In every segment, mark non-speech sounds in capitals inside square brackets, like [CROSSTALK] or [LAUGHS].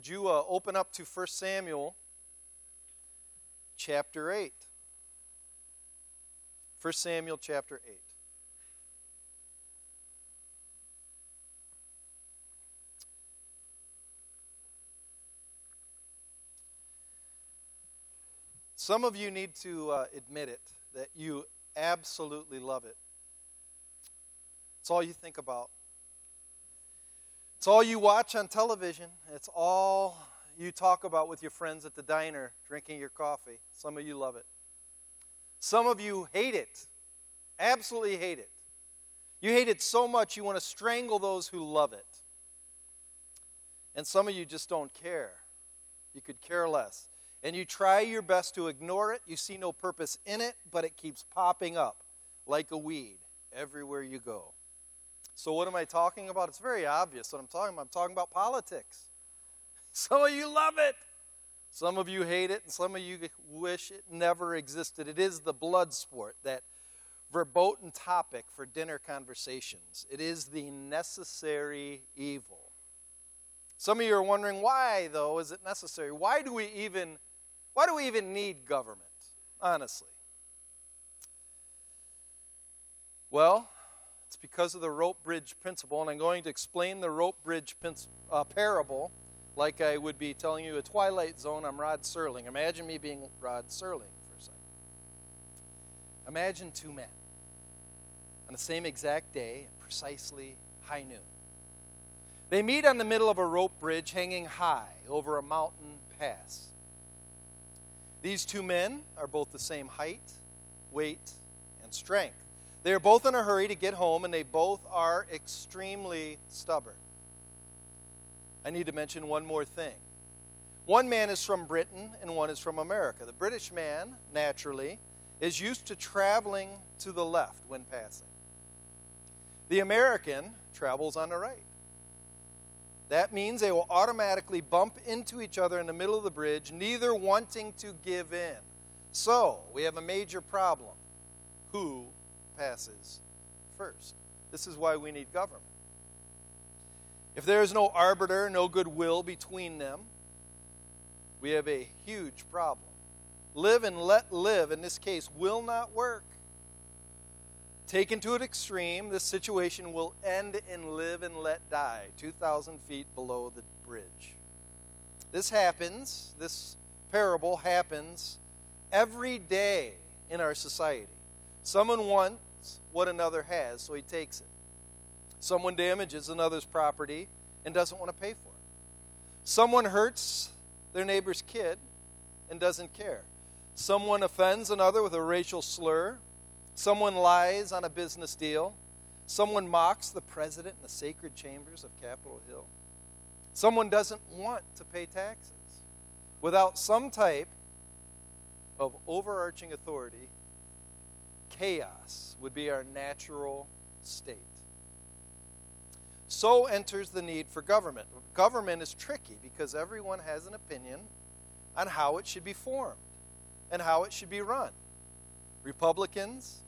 Could you uh, open up to 1 Samuel chapter 8? 1 Samuel chapter 8. Some of you need to uh, admit it that you absolutely love it. It's all you think about. It's all you watch on television. It's all you talk about with your friends at the diner drinking your coffee. Some of you love it. Some of you hate it. Absolutely hate it. You hate it so much you want to strangle those who love it. And some of you just don't care. You could care less and you try your best to ignore it. You see no purpose in it, but it keeps popping up like a weed everywhere you go. So, what am I talking about? It's very obvious what I'm talking about. I'm talking about politics. [LAUGHS] Some of you love it, some of you hate it, and some of you wish it never existed. It is the blood sport, that verboten topic for dinner conversations. It is the necessary evil. Some of you are wondering why, though, is it necessary? Why do we even why do we even need government, honestly? Well, it's because of the rope bridge principle, and I'm going to explain the rope bridge uh, parable like I would be telling you a Twilight Zone. I'm Rod Serling. Imagine me being Rod Serling for a second. Imagine two men on the same exact day precisely high noon. They meet on the middle of a rope bridge hanging high over a mountain pass. These two men are both the same height, weight, and strength. They are both in a hurry to get home, and they both are extremely stubborn. I need to mention one more thing. One man is from Britain, and one is from America. The British man, naturally, is used to traveling to the left when passing. The American travels on the right. That means they will automatically bump into each other in the middle of the bridge, neither wanting to give in. So, we have a major problem. Who first? This is why we need government. If there is no arbiter, no goodwill between them, we have a huge problem. Live and let live, in this case, will not work. Taken to an extreme, this situation will end in live and let die, 2,000 feet below the bridge. This happens, this parable happens every day in our society. Someone wants what another has, so he takes it. Someone damages another's property and doesn't want to pay for it. Someone hurts their neighbor's kid and doesn't care. Someone offends another with a racial slur Someone lies on a business deal. Someone mocks the president in the sacred chambers of Capitol Hill. Someone doesn't want to pay taxes. Without some type of overarching authority, chaos would be our natural state. So enters the need for government. Government is tricky because everyone has an opinion on how it should be formed and how it should be run. Republicans,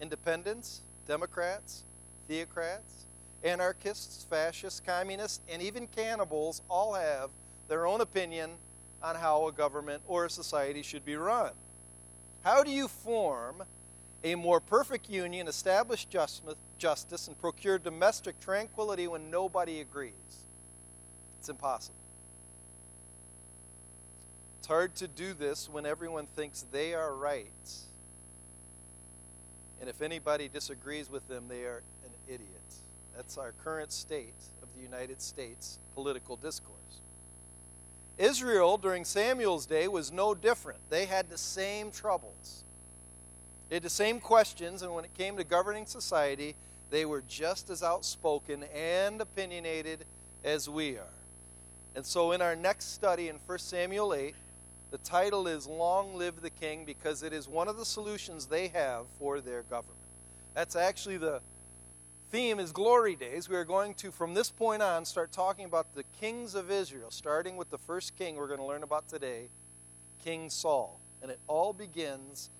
independents, Democrats, theocrats, anarchists, fascists, communists, and even cannibals all have their own opinion on how a government or a society should be run. How do you form a more perfect union, establish justice, and procure domestic tranquility when nobody agrees? It's impossible. It's hard to do this when everyone thinks they are right and if anybody disagrees with them, they are an idiot. That's our current state of the United States political discourse. Israel during Samuel's day was no different. They had the same troubles. They had the same questions, and when it came to governing society, they were just as outspoken and opinionated as we are. And so, in our next study in 1 Samuel 8, the title is Long Live the King because it is one of the solutions they have for their government. That's actually the theme is glory days. We are going to, from this point on, start talking about the kings of Israel, starting with the first king we're going to learn about today, King Saul. And it all begins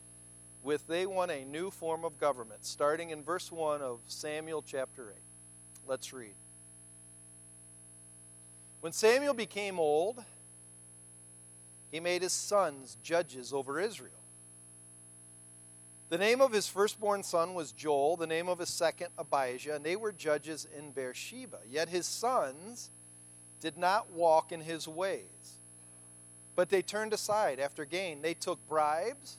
with they want a new form of government, starting in verse 1 of Samuel chapter 8. Let's read. When Samuel became old, he made his sons judges over Israel. The name of his firstborn son was Joel, the name of his second, Abijah, and they were judges in Beersheba. Yet his sons did not walk in his ways, but they turned aside after gain. They took bribes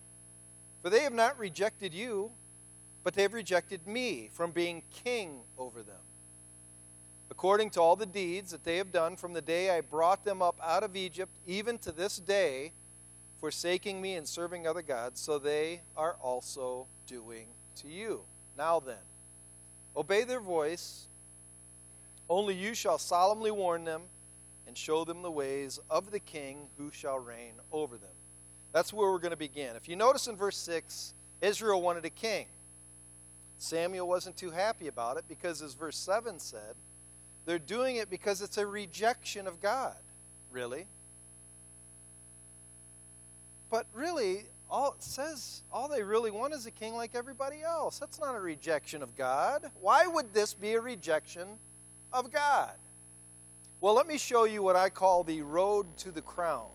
For they have not rejected you but they have rejected me from being king over them. According to all the deeds that they have done from the day I brought them up out of Egypt, even to this day, forsaking me and serving other gods, so they are also doing to you. Now then, obey their voice. Only you shall solemnly warn them and show them the ways of the king who shall reign over them. That's where we're going to begin. If you notice in verse 6, Israel wanted a king. Samuel wasn't too happy about it because, as verse 7 said, they're doing it because it's a rejection of God. Really? But really, all it says, all they really want is a king like everybody else. That's not a rejection of God. Why would this be a rejection of God? Well, let me show you what I call the road to the crown.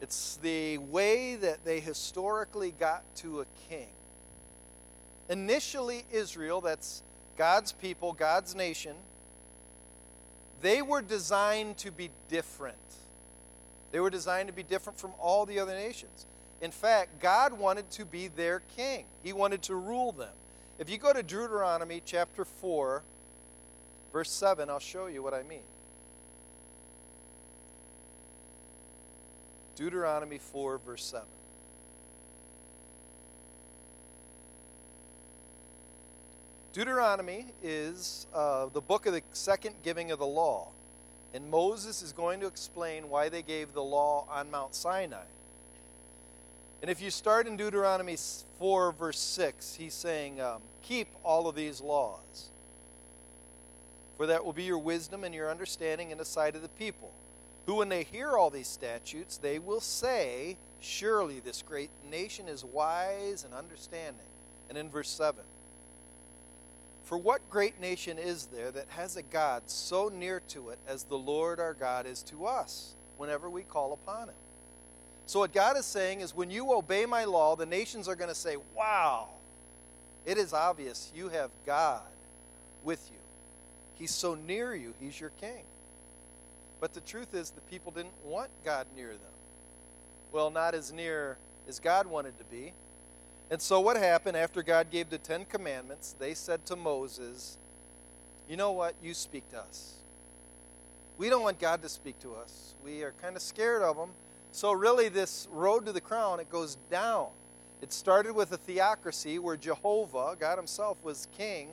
It's the way that they historically got to a king. Initially, Israel, that's God's people, God's nation, they were designed to be different. They were designed to be different from all the other nations. In fact, God wanted to be their king, He wanted to rule them. If you go to Deuteronomy chapter 4, verse 7, I'll show you what I mean. Deuteronomy 4, verse 7. Deuteronomy is uh, the book of the second giving of the law. And Moses is going to explain why they gave the law on Mount Sinai. And if you start in Deuteronomy 4, verse 6, he's saying, um, Keep all of these laws, for that will be your wisdom and your understanding in the sight of the people, who, when they hear all these statutes, they will say, Surely this great nation is wise and understanding. And in verse 7, for what great nation is there that has a God so near to it as the Lord our God is to us whenever we call upon him? So, what God is saying is when you obey my law, the nations are going to say, Wow, it is obvious you have God with you. He's so near you, he's your king. But the truth is, the people didn't want God near them. Well, not as near as God wanted to be. And so, what happened after God gave the Ten Commandments? They said to Moses, You know what? You speak to us. We don't want God to speak to us. We are kind of scared of him. So, really, this road to the crown, it goes down. It started with a theocracy where Jehovah, God Himself, was king,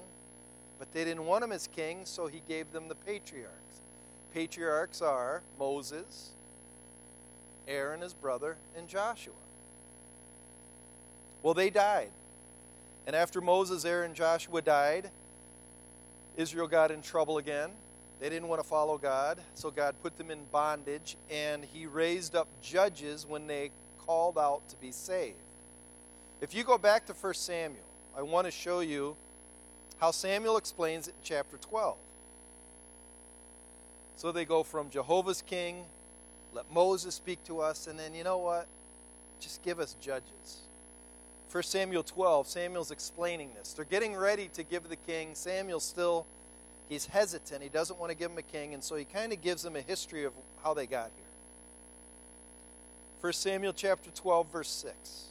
but they didn't want him as king, so He gave them the patriarchs. Patriarchs are Moses, Aaron, his brother, and Joshua. Well, they died. And after Moses, Aaron, and Joshua died, Israel got in trouble again. They didn't want to follow God, so God put them in bondage, and He raised up judges when they called out to be saved. If you go back to 1 Samuel, I want to show you how Samuel explains it in chapter 12. So they go from Jehovah's king, let Moses speak to us, and then you know what? Just give us judges. 1 Samuel 12, Samuel's explaining this. They're getting ready to give the king. Samuel still, he's hesitant. He doesn't want to give him a king, and so he kind of gives them a history of how they got here. 1 Samuel chapter 12, verse 6.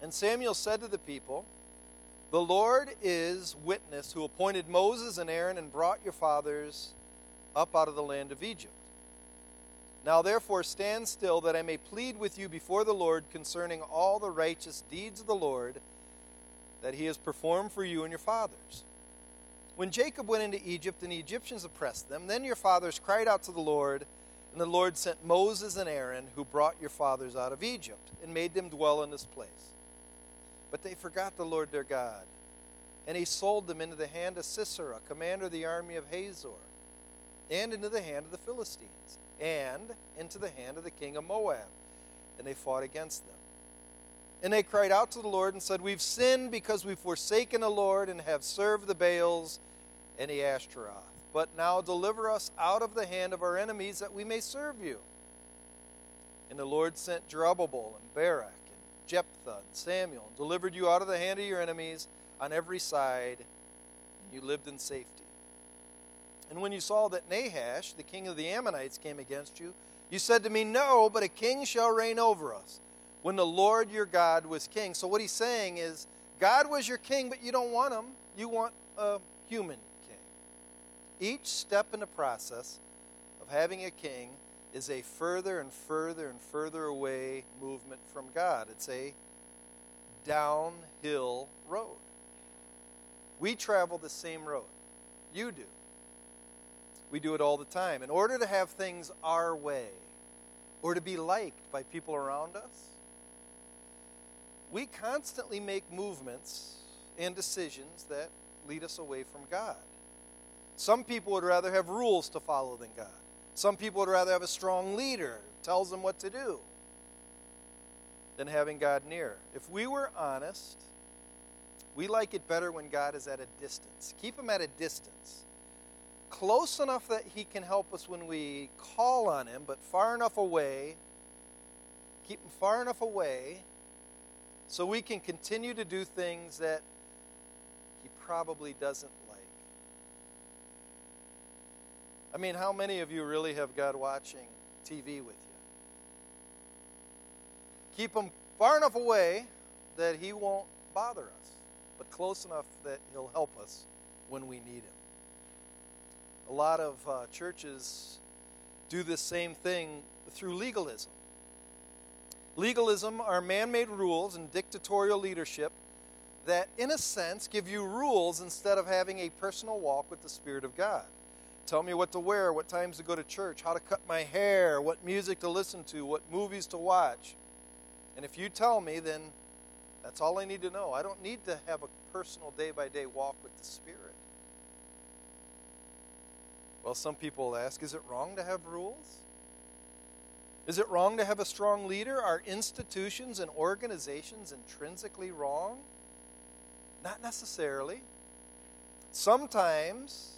And Samuel said to the people, The Lord is witness who appointed Moses and Aaron and brought your fathers up out of the land of Egypt. Now therefore stand still, that I may plead with you before the Lord concerning all the righteous deeds of the Lord that he has performed for you and your fathers. When Jacob went into Egypt and the Egyptians oppressed them, then your fathers cried out to the Lord, and the Lord sent Moses and Aaron, who brought your fathers out of Egypt, and made them dwell in this place. But they forgot the Lord their God, and he sold them into the hand of Sisera, commander of the army of Hazor, and into the hand of the Philistines, and into the hand of the king of Moab, and they fought against them. And they cried out to the Lord and said, We've sinned because we've forsaken the Lord and have served the Baals and the Ashtaroth. But now deliver us out of the hand of our enemies that we may serve you. And the Lord sent Jerubbaal and Barak Jephthah and Samuel and delivered you out of the hand of your enemies on every side, and you lived in safety. And when you saw that Nahash, the king of the Ammonites, came against you, you said to me, No, but a king shall reign over us when the Lord your God was king. So, what he's saying is, God was your king, but you don't want him. You want a human king. Each step in the process of having a king is a further and further and further away movement from God. It's a downhill road. We travel the same road. You do. We do it all the time. In order to have things our way, or to be liked by people around us, we constantly make movements and decisions that lead us away from God. Some people would rather have rules to follow than God. Some people would rather have a strong leader tells them what to do than having God near. If we were honest, we like it better when God is at a distance. Keep him at a distance. Close enough that he can help us when we call on him, but far enough away. Keep him far enough away so we can continue to do things that he probably doesn't like. I mean, how many of you really have God watching TV with you? Keep him far enough away that he won't bother us, but close enough that he'll help us when we need him. A lot of uh, churches do this same thing through legalism. Legalism are man made rules and dictatorial leadership that, in a sense, give you rules instead of having a personal walk with the Spirit of God. Tell me what to wear, what times to go to church, how to cut my hair, what music to listen to, what movies to watch. And if you tell me, then that's all I need to know. I don't need to have a personal day by day walk with the Spirit. Well, some people ask is it wrong to have rules? Is it wrong to have a strong leader? Are institutions and organizations intrinsically wrong? Not necessarily. Sometimes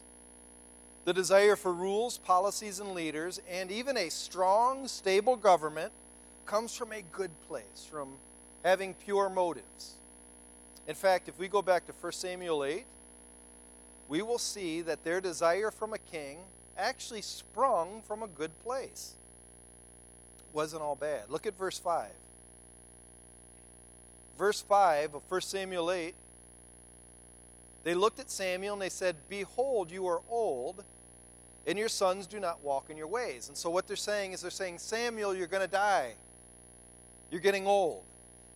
the desire for rules, policies, and leaders, and even a strong, stable government comes from a good place, from having pure motives. In fact, if we go back to 1 Samuel 8, we will see that their desire from a king actually sprung from a good place wasn't all bad. Look at verse 5. Verse 5 of 1 Samuel 8 they looked at Samuel and they said, Behold, you are old, and your sons do not walk in your ways. And so what they're saying is they're saying, Samuel, you're going to die. You're getting old.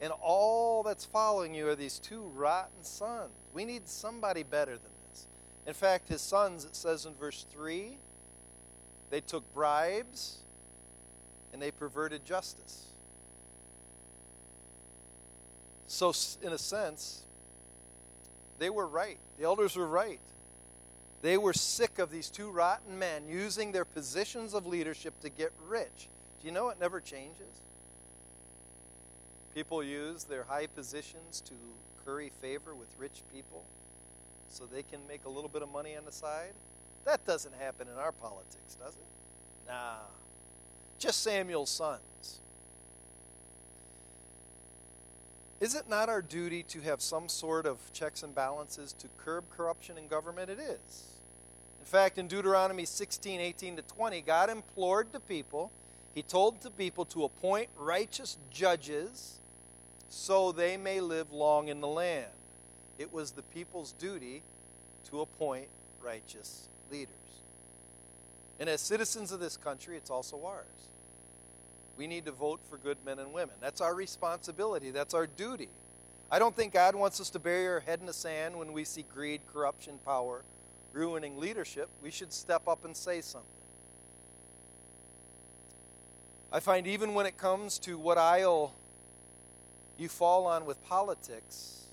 And all that's following you are these two rotten sons. We need somebody better than this. In fact, his sons, it says in verse 3, they took bribes and they perverted justice. So, in a sense, they were right. The elders were right. They were sick of these two rotten men using their positions of leadership to get rich. Do you know it never changes? People use their high positions to curry favor with rich people so they can make a little bit of money on the side. That doesn't happen in our politics, does it? Nah just Samuel's sons. Is it not our duty to have some sort of checks and balances to curb corruption in government? It is. In fact, in Deuteronomy 16, 18 to 20, God implored the people, He told the people to appoint righteous judges so they may live long in the land. It was the people's duty to appoint righteous leaders. And as citizens of this country, it's also ours. We need to vote for good men and women. That's our responsibility, that's our duty. I don't think God wants us to bury our head in the sand when we see greed, corruption, power, ruining leadership, we should step up and say something. I find even when it comes to what aisle you fall on with politics,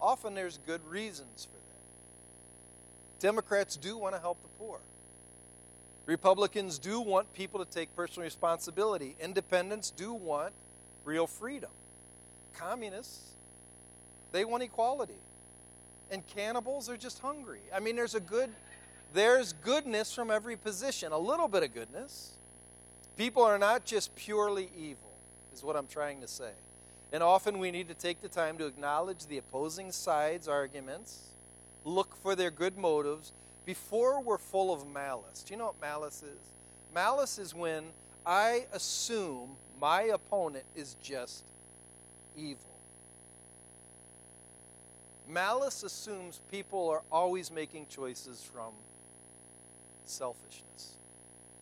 often there's good reasons for that. Democrats do want to help the poor. Republicans do want people to take personal responsibility. Independents do want real freedom. Communists, they want equality. And cannibals are just hungry. I mean, there's a good there's goodness from every position, a little bit of goodness. People are not just purely evil, is what I'm trying to say. And often we need to take the time to acknowledge the opposing sides' arguments, look for their good motives before we're full of malice. Do you know what malice is? Malice is when I assume my opponent is just evil. Malice assumes people are always making choices from selfishness.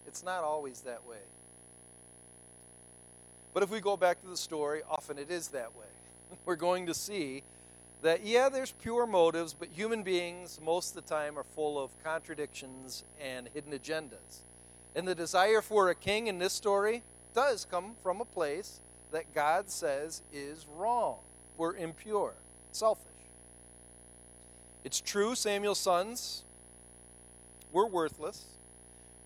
It's not always that way. But if we go back to the story, often it is that way. [LAUGHS] We're going to see that, yeah, there's pure motives, but human beings, most of the time, are full of contradictions and hidden agendas. And the desire for a king in this story does come from a place that God says is wrong. We're impure, selfish. It's true, Samuel's sons were worthless.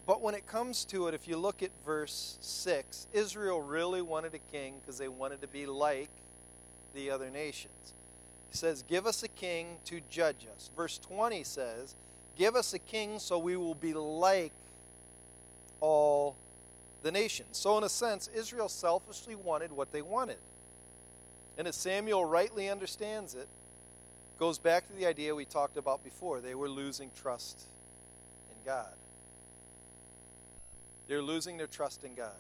But when it comes to it, if you look at verse 6, Israel really wanted a king because they wanted to be like the other nations. Says, Give us a king to judge us. Verse 20 says, Give us a king so we will be like all the nations. So, in a sense, Israel selfishly wanted what they wanted. And as Samuel rightly understands it, goes back to the idea we talked about before. They were losing trust in God. They're losing their trust in God.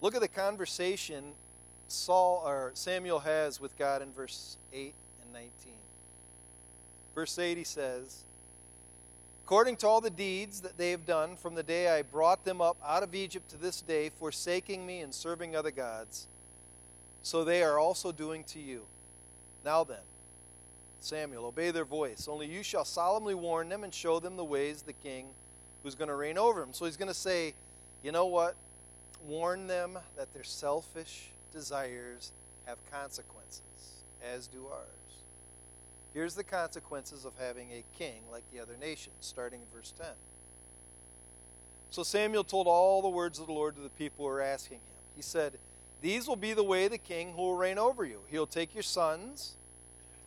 Look at the conversation Saul or Samuel has with God in verse 8 and 19. Verse 8 he says, According to all the deeds that they have done from the day I brought them up out of Egypt to this day, forsaking me and serving other gods, so they are also doing to you. Now then, Samuel, obey their voice. Only you shall solemnly warn them and show them the ways the king who's going to reign over them. So he's going to say, you know what? Warn them that they're selfish desires have consequences, as do ours. Here's the consequences of having a king like the other nations, starting in verse 10. So Samuel told all the words of the Lord to the people who were asking him. He said, These will be the way the king who will reign over you. He'll take your sons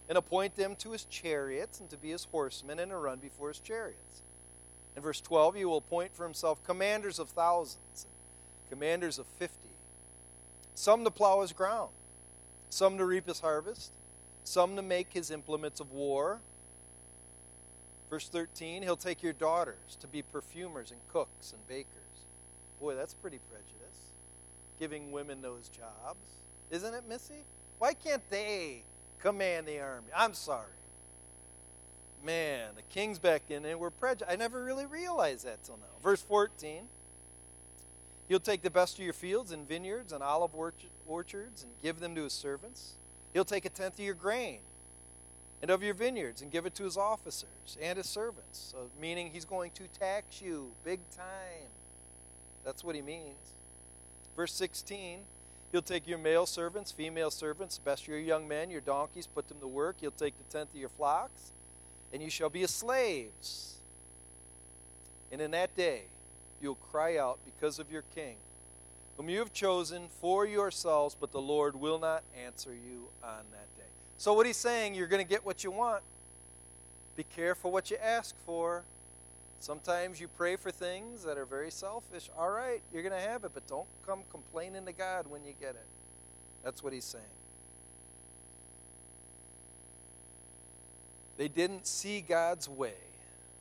and appoint them to his chariots and to be his horsemen and to run before his chariots. In verse 12, he will appoint for himself commanders of thousands, and commanders of fifty, some to plow his ground, some to reap his harvest, some to make his implements of war. Verse 13, he'll take your daughters to be perfumers and cooks and bakers. Boy, that's pretty prejudice, giving women those jobs. Isn't it, Missy? Why can't they command the army? I'm sorry man, the king's back in and we're prejudiced. I never really realized that till now. Verse 14 He'll take the best of your fields and vineyards and olive orchards and give them to his servants. He'll take a tenth of your grain and of your vineyards and give it to his officers and his servants. So, meaning he's going to tax you big time. That's what he means. Verse 16 He'll take your male servants, female servants, the best of your young men, your donkeys, put them to work. He'll take the tenth of your flocks and you shall be his slaves. And in that day you'll cry out because of your king, whom you have chosen for yourselves, but the Lord will not answer you on that day. So, what he's saying, you're going to get what you want. Be careful what you ask for. Sometimes you pray for things that are very selfish. All right, you're going to have it, but don't come complaining to God when you get it. That's what he's saying. They didn't see God's way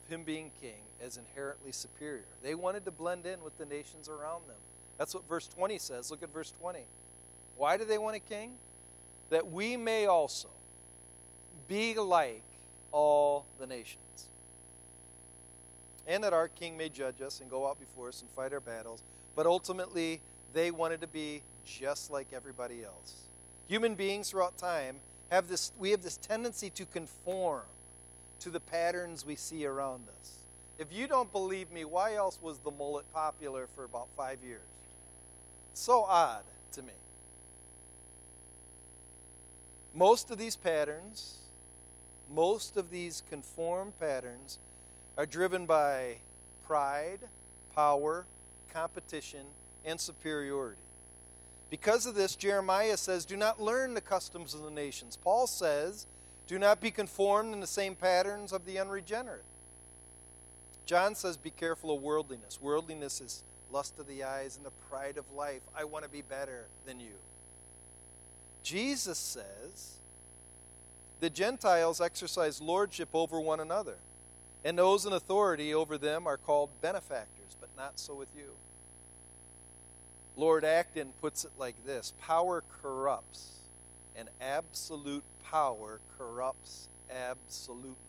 of Him being king as inherently superior. They wanted to blend in with the nations around them. That's what verse 20 says. Look at verse 20. Why do they want a king? That we may also be like all the nations. And that our king may judge us and go out before us and fight our battles. But ultimately, they wanted to be just like everybody else. Human beings throughout time have this, we have this tendency to conform to the patterns we see around us. If you don't believe me, why else was the mullet popular for about five years? So odd to me. Most of these patterns, most of these conformed patterns, are driven by pride, power, competition, and superiority. Because of this, Jeremiah says, Do not learn the customs of the nations. Paul says, Do not be conformed in the same patterns of the unregenerate. John says, Be careful of worldliness. Worldliness is lust of the eyes and the pride of life. I want to be better than you. Jesus says, The Gentiles exercise lordship over one another, and those in authority over them are called benefactors, but not so with you. Lord Acton puts it like this Power corrupts, and absolute power corrupts absolutely.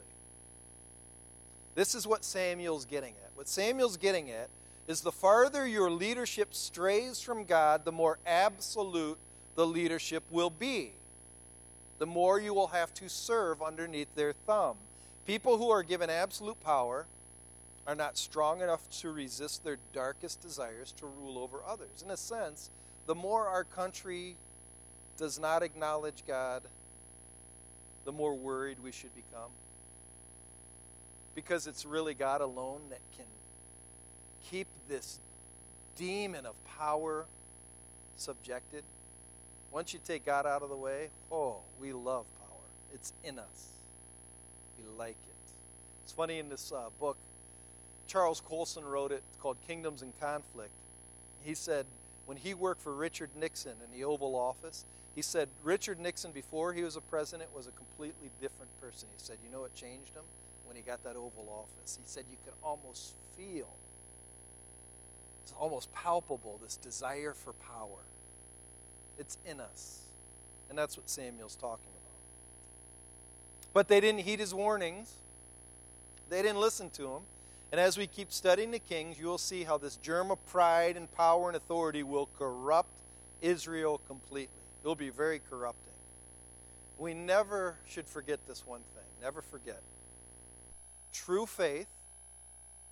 This is what Samuel's getting at. What Samuel's getting at is the farther your leadership strays from God, the more absolute the leadership will be. The more you will have to serve underneath their thumb. People who are given absolute power are not strong enough to resist their darkest desires to rule over others. In a sense, the more our country does not acknowledge God, the more worried we should become. Because it's really God alone that can keep this demon of power subjected. Once you take God out of the way, oh, we love power. It's in us. We like it. It's funny in this uh, book, Charles Colson wrote it It's called Kingdoms in Conflict. He said when he worked for Richard Nixon in the Oval Office, he said Richard Nixon, before he was a president, was a completely different person. He said, You know what changed him? When he got that Oval Office. He said, You could almost feel, it's almost palpable, this desire for power. It's in us. And that's what Samuel's talking about. But they didn't heed his warnings, they didn't listen to him. And as we keep studying the kings, you will see how this germ of pride and power and authority will corrupt Israel completely. It will be very corrupting. We never should forget this one thing. Never forget. True faith,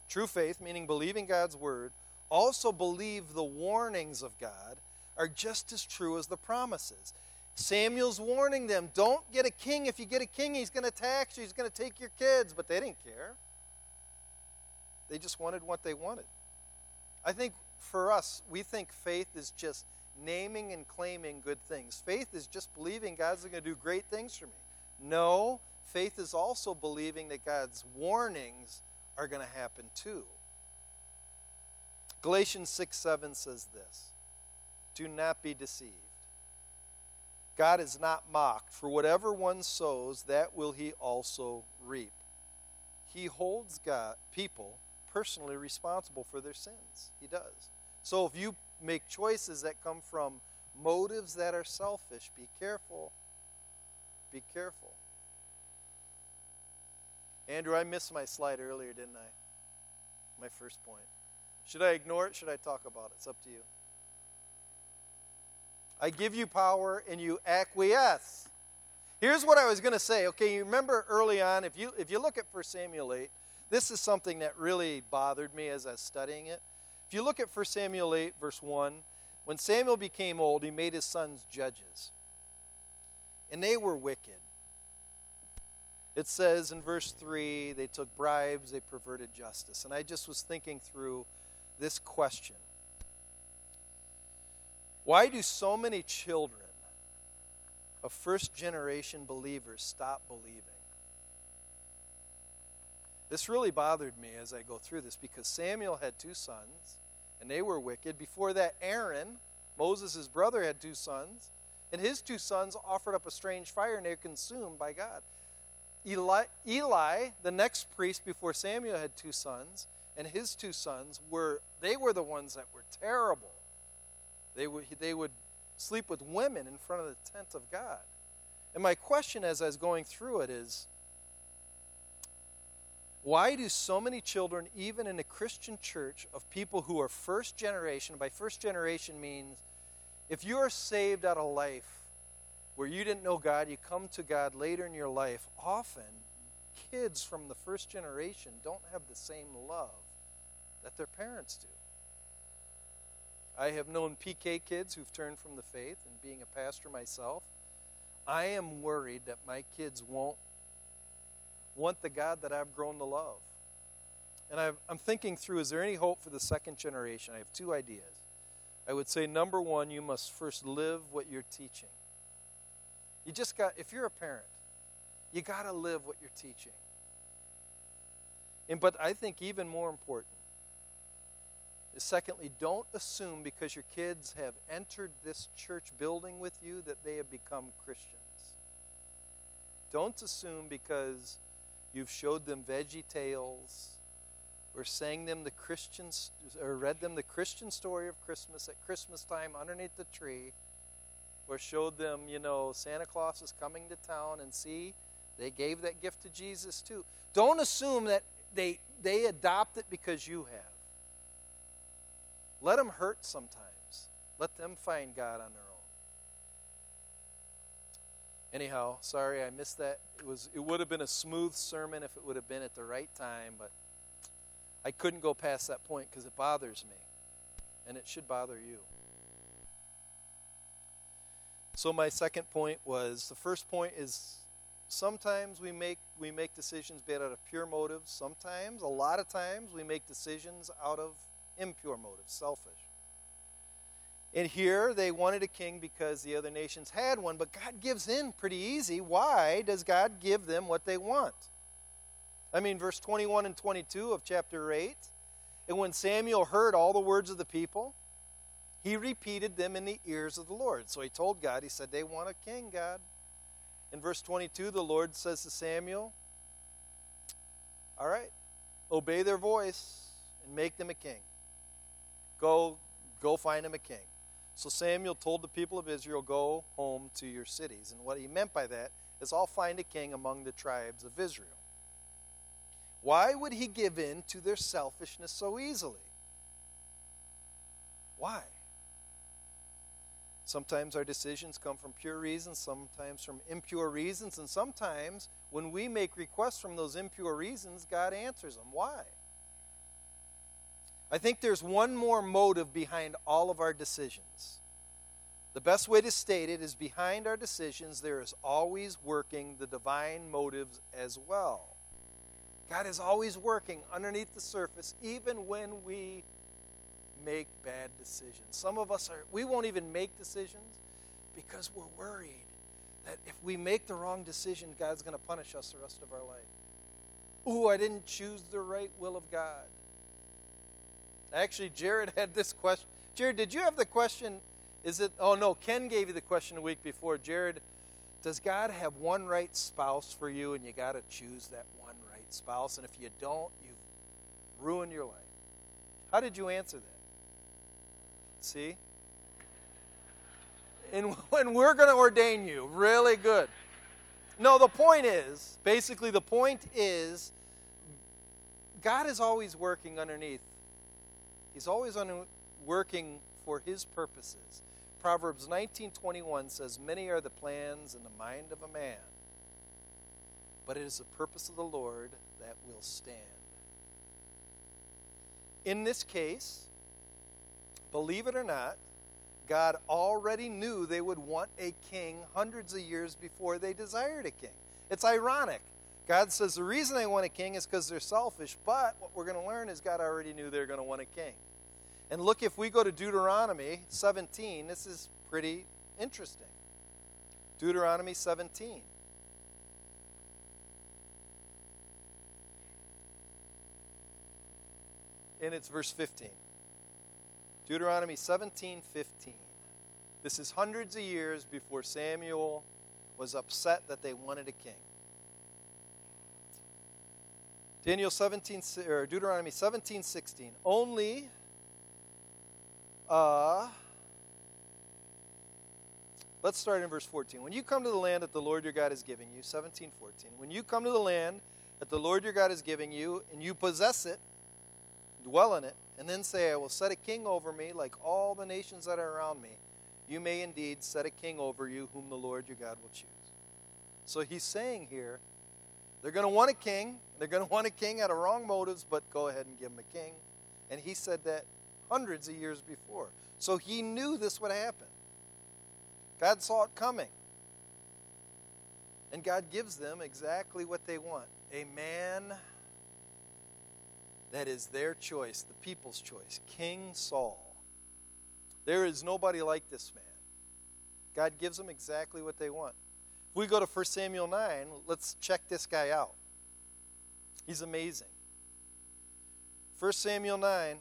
true faith, meaning believing God's word, also believe the warnings of God are just as true as the promises. Samuel's warning them don't get a king. If you get a king, he's going to tax you, he's going to take your kids. But they didn't care. They just wanted what they wanted. I think for us, we think faith is just naming and claiming good things. Faith is just believing God's going to do great things for me. No, faith is also believing that God's warnings are going to happen too. Galatians 6 7 says this Do not be deceived. God is not mocked, for whatever one sows, that will he also reap. He holds God, people personally responsible for their sins. He does. So if you make choices that come from motives that are selfish, be careful. Be careful. Andrew, I missed my slide earlier, didn't I? My first point. Should I ignore it? Should I talk about it? It's up to you. I give you power and you acquiesce. Here's what I was going to say. Okay, you remember early on, if you if you look at 1 Samuel 8, this is something that really bothered me as I was studying it. If you look at 1 Samuel 8, verse 1, when Samuel became old, he made his sons judges. And they were wicked. It says in verse 3 they took bribes, they perverted justice. And I just was thinking through this question Why do so many children of first generation believers stop believing? This really bothered me as I go through this because Samuel had two sons, and they were wicked. Before that, Aaron, Moses' brother, had two sons, and his two sons offered up a strange fire, and they were consumed by God. Eli, Eli, the next priest before Samuel, had two sons, and his two sons were they were the ones that were terrible. They would they would sleep with women in front of the tent of God. And my question as I was going through it is why do so many children, even in a Christian church, of people who are first generation, by first generation means if you are saved out of life where you didn't know God, you come to God later in your life, often kids from the first generation don't have the same love that their parents do. I have known PK kids who've turned from the faith, and being a pastor myself, I am worried that my kids won't want the God that I've grown to love. And i am thinking through is there any hope for the second generation? I have two ideas. I would say number one, you must first live what you're teaching. You just got, if you're a parent, you got to live what you're teaching. And, but I think even more important is secondly, don't assume because your kids have entered this church building with you that they have become Christians. Don't assume because you've showed them VeggieTales or sang them the Christians or read them the Christian story of Christmas at Christmas time underneath the tree or showed them, you know, Santa Claus is coming to town and see they gave that gift to Jesus too. Don't assume that they they adopt it because you have. Let them hurt sometimes. Let them find God on their own. Anyhow, sorry I missed that. It was it would have been a smooth sermon if it would have been at the right time, but I couldn't go past that point because it bothers me. And it should bother you. So my second point was the first point is sometimes we make we make decisions based out of pure motives. Sometimes, a lot of times, we make decisions out of impure motives, selfish. And here they wanted a king because the other nations had one, but God gives in pretty easy. Why does God give them what they want? I mean, verse 21 and 22 of chapter 8. And when Samuel heard all the words of the people, he repeated them in the ears of the Lord. So he told God, he said, They want a king, God. In verse 22, the Lord says to Samuel, All right, obey their voice and make them a king. Go, go find him a king. So Samuel told the people of Israel, Go home to your cities. And what he meant by that is, I'll find a king among the tribes of Israel. Why would he give in to their selfishness so easily? Why? Sometimes our decisions come from pure reasons, sometimes from impure reasons, and sometimes when we make requests from those impure reasons, God answers them. Why? I think there's one more motive behind all of our decisions. The best way to state it is behind our decisions, there is always working the divine motives as well. God is always working underneath the surface, even when we make bad decisions. Some of us are, we won't even make decisions because we're worried that if we make the wrong decision, God's going to punish us the rest of our life. Ooh, I didn't choose the right will of God. Actually, Jared [LAUGHS] had this question. Jared, did you have the question? Is it, oh no, Ken gave you the question a week before. Jared, does God have one right spouse for you and you got to choose that one right spouse? And if you don't, you've ruined your life. How did you answer that? See? And [LAUGHS] when we're going to ordain you, really good. No, the point is, basically, the point is, God is always working underneath He's always on, working for his purposes. Proverbs 19:21 says, "Many are the plans in the mind of a man, but it is the purpose of the Lord that will stand." In this case, believe it or not, God already knew they would want a king hundreds of years before they desired a king. It's ironic. God says the reason they want a king is because they're selfish, but what we're going to learn is God already knew they're going to want a king. And look, if we go to Deuteronomy 17, this is pretty interesting. Deuteronomy 17. And it's verse 15. Deuteronomy 17 15. This is hundreds of years before Samuel was upset that they wanted a king. Daniel 17 or Deuteronomy 17 16. Only uh, let's start in verse 14. When you come to the land that the Lord your God is giving you, 17, 14. When you come to the land that the Lord your God is giving you, and you possess it, dwell in it, and then say, I will set a king over me like all the nations that are around me, you may indeed set a king over you whom the Lord your God will choose. So he's saying here, They're going to want a king. They're going to want a king out of wrong motives, but go ahead and give them a king. And he said that hundreds of years before. So he knew this would happen. God saw it coming. And God gives them exactly what they want a man that is their choice, the people's choice, King Saul. There is nobody like this man. God gives them exactly what they want. If we go to 1 Samuel 9, let's check this guy out. He's amazing. 1 Samuel 9.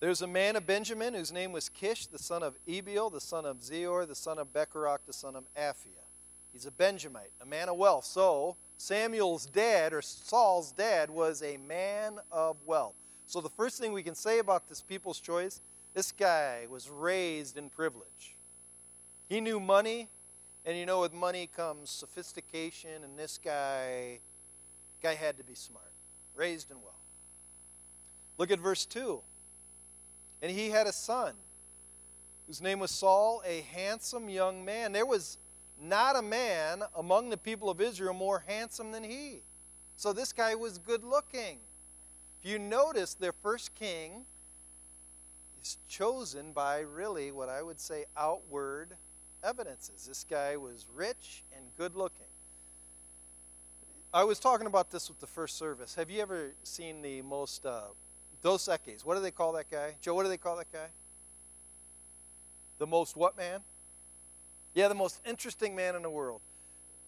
There's a man of Benjamin whose name was Kish, the son of Abiel, the son of Zeror, the son of Bechorath, the son of Aphiah. He's a Benjamite, a man of wealth. So, Samuel's dad, or Saul's dad, was a man of wealth. So, the first thing we can say about this people's choice this guy was raised in privilege. He knew money, and you know, with money comes sophistication, and this guy, guy had to be smart, raised in wealth. Look at verse 2. And he had a son whose name was Saul, a handsome young man. There was not a man among the people of Israel more handsome than he. So this guy was good looking. If you notice, their first king is chosen by really what I would say outward evidences. This guy was rich and good looking. I was talking about this with the first service. Have you ever seen the most uh, Dos Equis. What do they call that guy? Joe, what do they call that guy? The most what man? Yeah, the most interesting man in the world.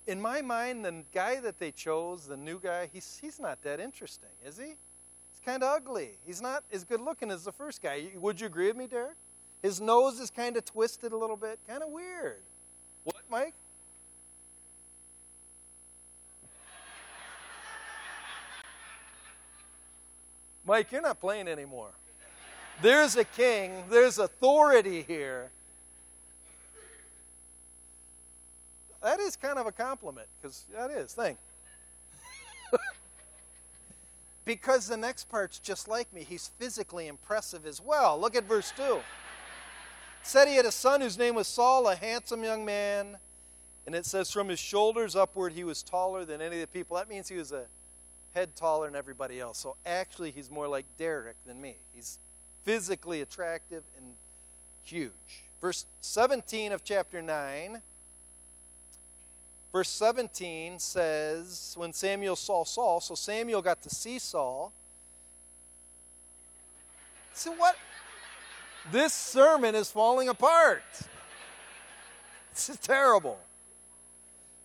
In my mind, the guy that they chose, the new guy, he's, he's not that interesting, is he? He's kind of ugly. He's not as good looking as the first guy. Would you agree with me, Derek? His nose is kind of twisted a little bit. Kind of weird. What, Mike? Mike, you're not playing anymore. There's a king, there's authority here. That is kind of a compliment, because that is. thing. [LAUGHS] because the next part's just like me. He's physically impressive as well. Look at verse 2. said he had a son whose name was Saul, a handsome young man. And it says, from his shoulders upward, he was taller than any of the people. That means he was a head taller than everybody else. So actually, he's more like Derek than me. He's physically attractive and huge. Verse 17 of chapter 9. Verse 17 says, When Samuel saw Saul, so Samuel got to see Saul. So what? This sermon is falling apart. This is terrible.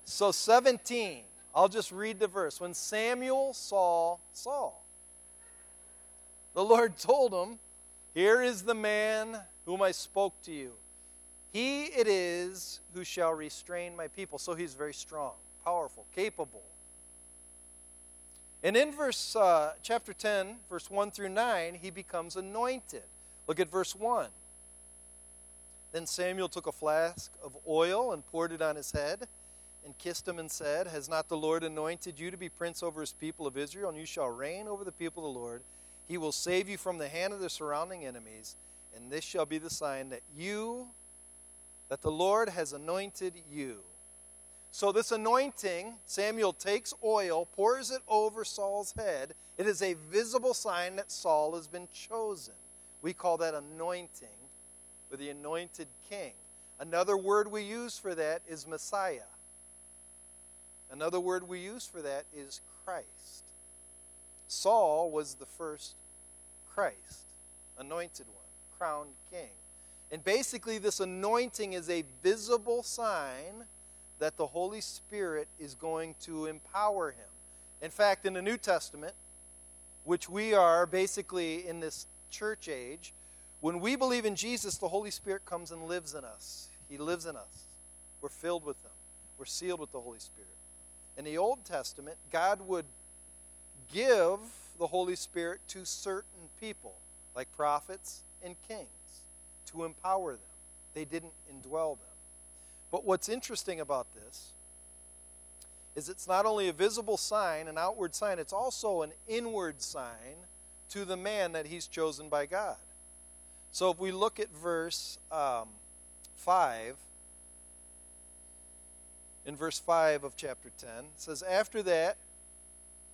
So 17. I'll just read the verse. When Samuel saw Saul, the Lord told him, Here is the man whom I spoke to you. He it is who shall restrain my people. So he's very strong, powerful, capable. And in verse uh, chapter 10, verse 1 through 9, he becomes anointed. Look at verse 1. Then Samuel took a flask of oil and poured it on his head and kissed him and said, Has not the Lord anointed you to be prince over his people of Israel? And you shall reign over the people of the Lord. He will save you from the hand of the surrounding enemies. And this shall be the sign that you, that the Lord has anointed you. So, this anointing, Samuel takes oil, pours it over Saul's head. It is a visible sign that Saul has been chosen. We call that anointing, or the anointed king. Another word we use for that is Messiah. Another word we use for that is Christ. Saul was the first Christ, anointed one, crowned king. And basically, this anointing is a visible sign that the Holy Spirit is going to empower him. In fact, in the New Testament, which we are basically in this church age, when we believe in Jesus, the Holy Spirit comes and lives in us. He lives in us. We're filled with Him, we're sealed with the Holy Spirit in the Old Testament, God would give the Holy Spirit to certain people, like prophets and kings, to empower them. They didn't indwell them. But what's interesting about this is it's not only a visible sign, an outward sign, it's also an inward sign to the man that he's chosen by God. So if we look at verse um, 5, in verse 5 of chapter 10. It says, After that,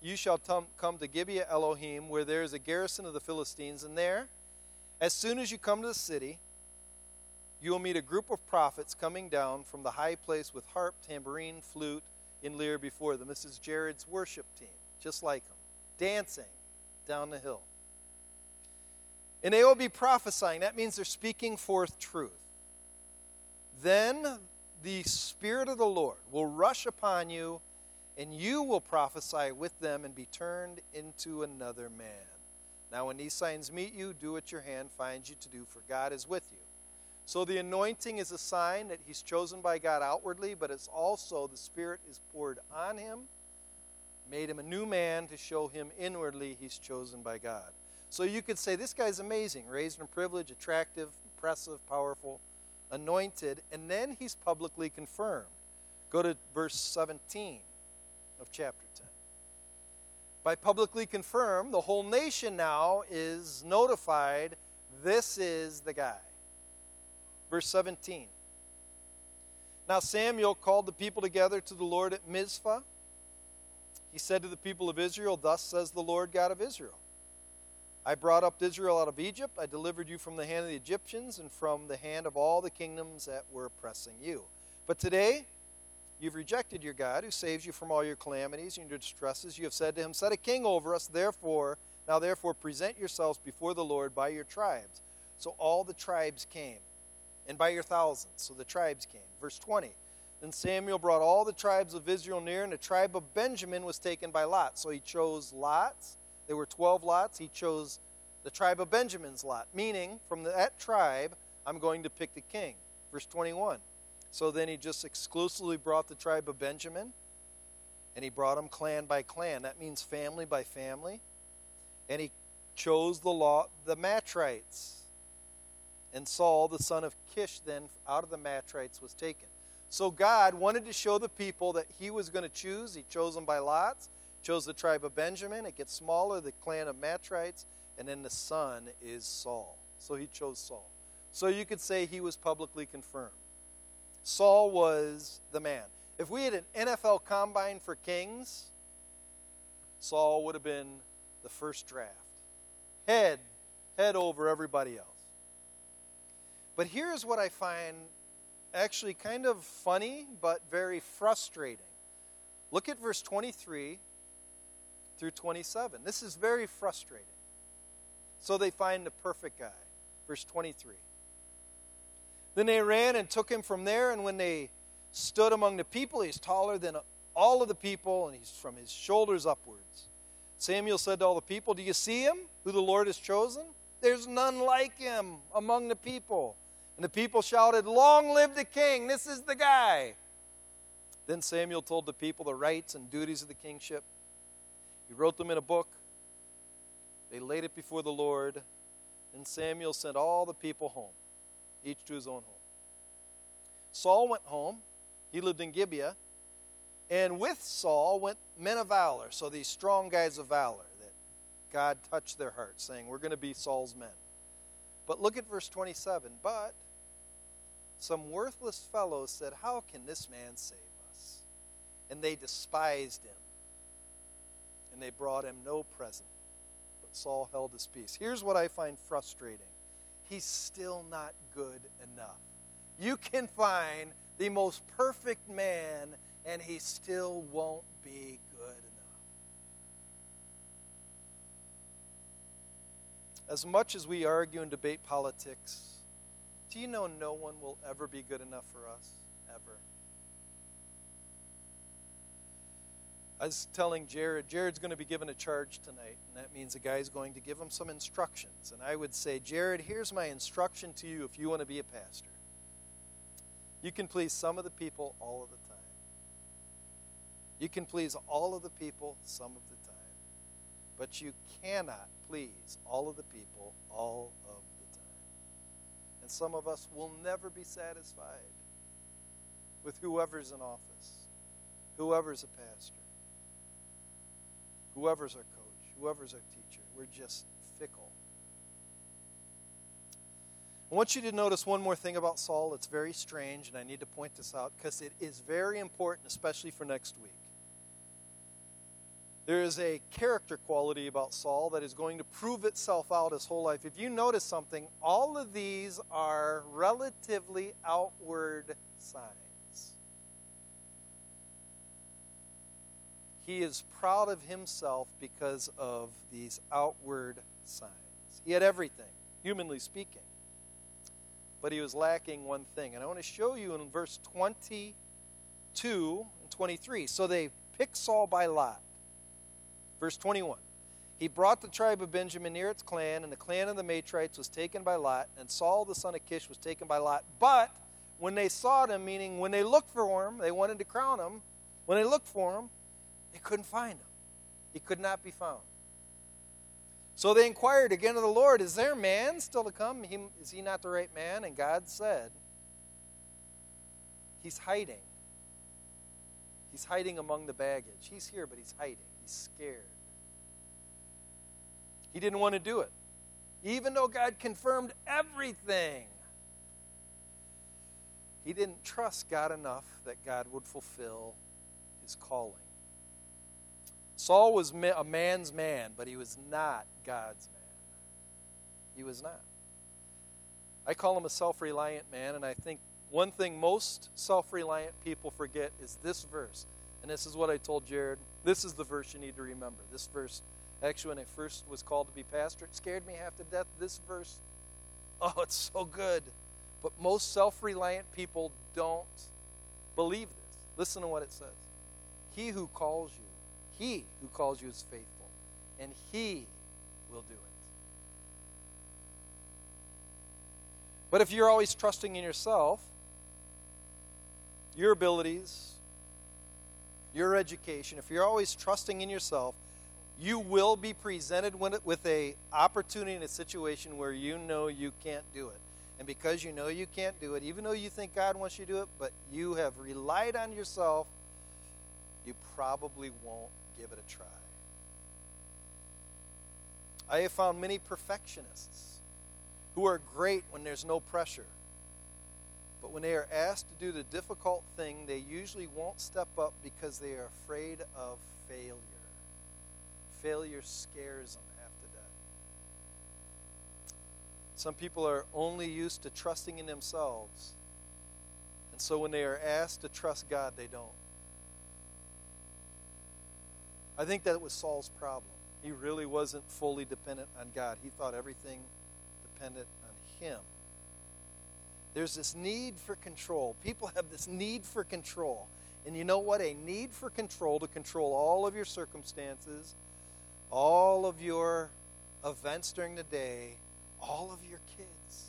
you shall come to Gibeah Elohim, where there is a garrison of the Philistines, and there, as soon as you come to the city, you will meet a group of prophets coming down from the high place with harp, tambourine, flute, in lyre before them. This is Jared's worship team, just like them, dancing down the hill. And they will be prophesying. That means they're speaking forth truth. Then the Spirit of the Lord will rush upon you, and you will prophesy with them and be turned into another man. Now, when these signs meet you, do what your hand finds you to do, for God is with you. So the anointing is a sign that he's chosen by God outwardly, but it's also the Spirit is poured on him, made him a new man to show him inwardly he's chosen by God. So you could say this guy's amazing, raised in privilege, attractive, impressive, powerful, anointed, and then he's publicly confirmed. Go to verse 17 of chapter 10. By publicly confirmed, the whole nation now is notified this is the guy. Verse 17. Now Samuel called the people together to the Lord at Mizpah. He said to the people of Israel, Thus says the Lord God of Israel I brought up Israel out of Egypt. I delivered you from the hand of the Egyptians and from the hand of all the kingdoms that were oppressing you. But today, you've rejected your God who saves you from all your calamities and your distresses. You have said to him, Set a king over us, therefore, now therefore present yourselves before the Lord by your tribes. So all the tribes came and by your thousands. So the tribes came. Verse 20. Then Samuel brought all the tribes of Israel near, and the tribe of Benjamin was taken by Lot. So he chose lots. There were 12 lots. He chose the tribe of Benjamin's lot, meaning from that tribe, I'm going to pick the king. Verse 21. So then he just exclusively brought the tribe of Benjamin, and he brought them clan by clan. That means family by family. And he chose the law, the Matrites and Saul, the son of Kish, then out of the Matrites was taken. So God wanted to show the people that he was going to choose. He chose them by lots, chose the tribe of Benjamin. It gets smaller, the clan of Matrites, and then the son is Saul. So he chose Saul. So you could say he was publicly confirmed. Saul was the man. If we had an NFL combine for kings, Saul would have been the first draft. Head, head over everybody else. But here's what I find actually kind of funny, but very frustrating. Look at verse 23 through 27. This is very frustrating. So they find the perfect guy. Verse 23. Then they ran and took him from there, and when they stood among the people, he's taller than all of the people, and he's from his shoulders upwards. Samuel said to all the people, Do you see him, who the Lord has chosen? There's none like him among the people. And the people shouted, Long live the king! This is the guy! Then Samuel told the people the rights and duties of the kingship. He wrote them in a book. They laid it before the Lord. And Samuel sent all the people home, each to his own home. Saul went home. He lived in Gibeah. And with Saul went men of valor. So these strong guys of valor that God touched their hearts, saying, We're going to be Saul's men. But look at verse 27. But some worthless fellows said, How can this man save us? And they despised him. And they brought him no present. But Saul held his peace. Here's what I find frustrating he's still not good enough. You can find the most perfect man, and he still won't be good enough. As much as we argue and debate politics, do you know no one will ever be good enough for us? Ever. I was telling Jared, Jared's going to be given a charge tonight, and that means the guy's going to give him some instructions. And I would say, Jared, here's my instruction to you if you want to be a pastor. You can please some of the people all of the time. You can please all of the people some of the time. But you cannot please all of the people all of and some of us will never be satisfied with whoever's in office, whoever's a pastor, whoever's our coach, whoever's our teacher. We're just fickle. I want you to notice one more thing about Saul It's very strange, and I need to point this out because it is very important, especially for next week. There is a character quality about Saul that is going to prove itself out his whole life. If you notice something, all of these are relatively outward signs. He is proud of himself because of these outward signs. He had everything, humanly speaking. But he was lacking one thing. And I want to show you in verse 22 and 23. So they picked Saul by lot Verse 21. He brought the tribe of Benjamin near its clan, and the clan of the Matrites was taken by Lot, and Saul the son of Kish was taken by Lot. But when they sought him, meaning when they looked for him, they wanted to crown him, when they looked for him, they couldn't find him. He could not be found. So they inquired again of the Lord, Is there a man still to come? Is he not the right man? And God said, He's hiding. He's hiding among the baggage. He's here, but he's hiding. He's scared. He didn't want to do it, even though God confirmed everything. He didn't trust God enough that God would fulfill his calling. Saul was a man's man, but he was not God's man. He was not. I call him a self reliant man, and I think one thing most self reliant people forget is this verse. And this is what I told Jared. This is the verse you need to remember. This verse, actually, when I first was called to be pastor, it scared me half to death. This verse, oh, it's so good. But most self reliant people don't believe this. Listen to what it says He who calls you, he who calls you is faithful, and he will do it. But if you're always trusting in yourself, your abilities, your education, if you're always trusting in yourself, you will be presented with a opportunity in a situation where you know you can't do it. And because you know you can't do it, even though you think God wants you to do it, but you have relied on yourself, you probably won't give it a try. I have found many perfectionists who are great when there's no pressure. But when they are asked to do the difficult thing, they usually won't step up because they are afraid of failure. Failure scares them to death. Some people are only used to trusting in themselves. And so when they are asked to trust God, they don't. I think that was Saul's problem. He really wasn't fully dependent on God. He thought everything depended on him. There's this need for control. People have this need for control. And you know what? A need for control to control all of your circumstances, all of your events during the day, all of your kids.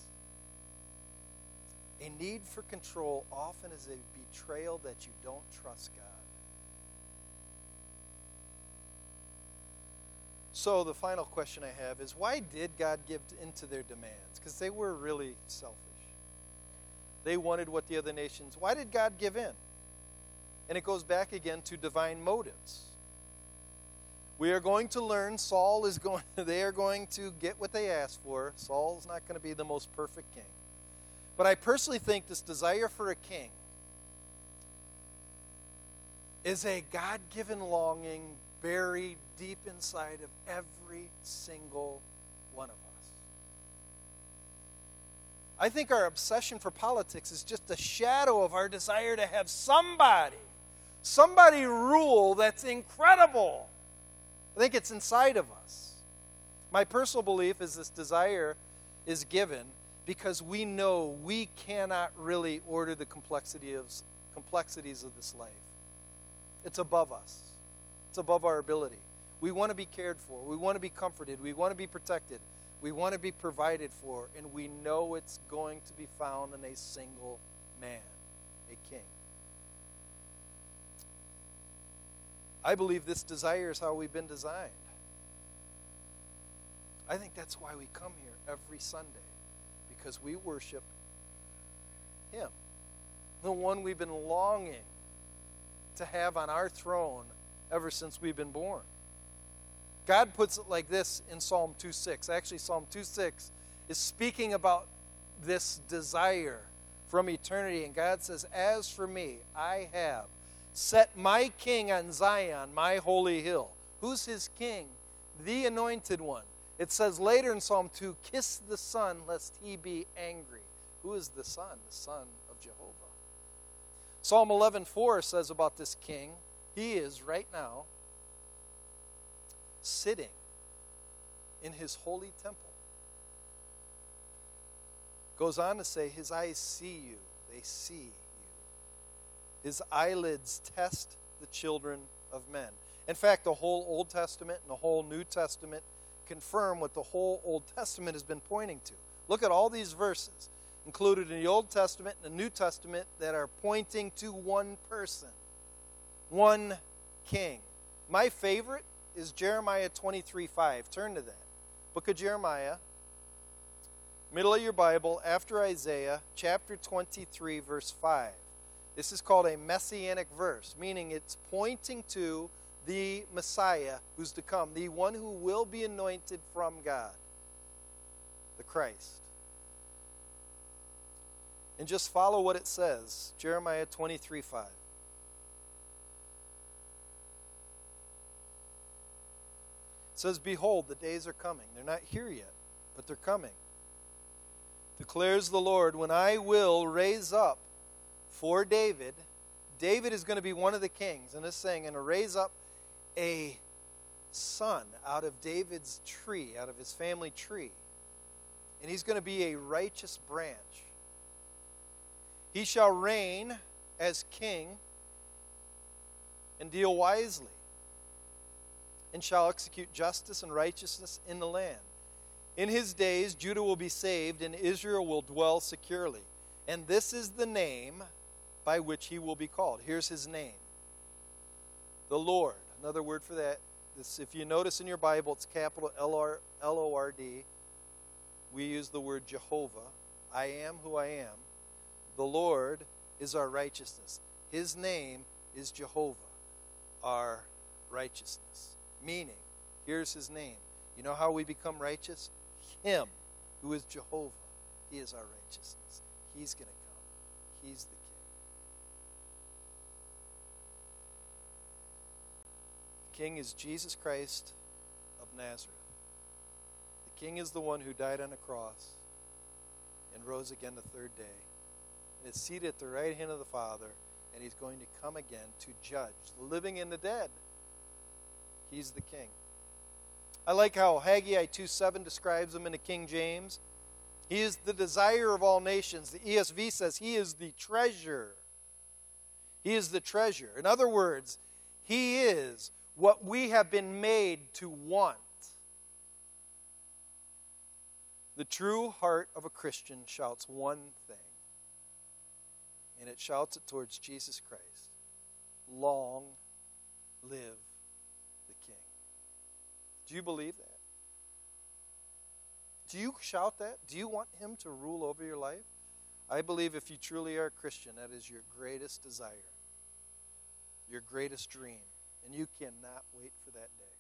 A need for control often is a betrayal that you don't trust God. So, the final question I have is why did God give into their demands? Because they were really selfish. They wanted what the other nations. Why did God give in? And it goes back again to divine motives. We are going to learn Saul is going [LAUGHS] they are going to get what they asked for. Saul's not going to be the most perfect king. But I personally think this desire for a king is a God-given longing buried deep inside of every single one of us. I think our obsession for politics is just a shadow of our desire to have somebody, somebody rule that's incredible. I think it's inside of us. My personal belief is this desire is given because we know we cannot really order the complexity of, complexities of this life. It's above us, it's above our ability. We want to be cared for, we want to be comforted, we want to be protected. We want to be provided for, and we know it's going to be found in a single man, a king. I believe this desire is how we've been designed. I think that's why we come here every Sunday, because we worship Him, the one we've been longing to have on our throne ever since we've been born. God puts it like this in Psalm 2:6. Actually, Psalm 2:6 is speaking about this desire from eternity. And God says, As for me, I have set my king on Zion, my holy hill. Who's his king? The anointed one. It says later in Psalm 2 Kiss the Son, lest he be angry. Who is the Son? The Son of Jehovah. Psalm 11:4 says about this king, he is right now sitting in his holy temple. Goes on to say, His eyes see you, they see you. His eyelids test the children of men. In fact, the whole Old Testament and the whole New Testament confirm what the whole Old Testament has been pointing to. Look at all these verses included in the Old Testament and the New Testament that are pointing to one person, one king. My favorite is Jeremiah 23 5. Turn to that. Book of Jeremiah, middle of your Bible, after Isaiah, chapter 23, verse 5. This is called a messianic verse, meaning it's pointing to the Messiah who's to come, the one who will be anointed from God, the Christ. And just follow what it says Jeremiah 23 5. It says, Behold, the days are coming. They're not here yet, but they're coming. Declares the Lord, when I will raise up for David, David is going to be one of the kings. And this saying, and to raise up a son out of David's tree, out of his family tree. And he's going to be a righteous branch. He shall reign as king and deal wisely, and shall execute justice and righteousness in the land. In his days, Judah will be saved, and Israel will dwell securely. And this is the name by which he will be called. Here's his name the Lord Another word for that, this, if you notice in your Bible, it's capital L O R D. We use the word Jehovah. I am who I am. The Lord is our righteousness. His name is Jehovah, our righteousness. Meaning, here's his name. You know how we become righteous? Him, who is Jehovah. He is our righteousness. He's going to come. He's the king The King is Jesus Christ of Nazareth. The king is the one who died on a cross and rose again the third day and is seated at the right hand of the Father, and he's going to come again to judge the living and the dead. He's the king. I like how Haggai 2 7 describes him in the King James. He is the desire of all nations. The ESV says he is the treasure. He is the treasure. In other words, he is what we have been made to want. The true heart of a Christian shouts one thing, and it shouts it towards Jesus Christ Long live. Do you believe that? Do you shout that? Do you want Him to rule over your life? I believe if you truly are a Christian, that is your greatest desire, your greatest dream. And you cannot wait for that day.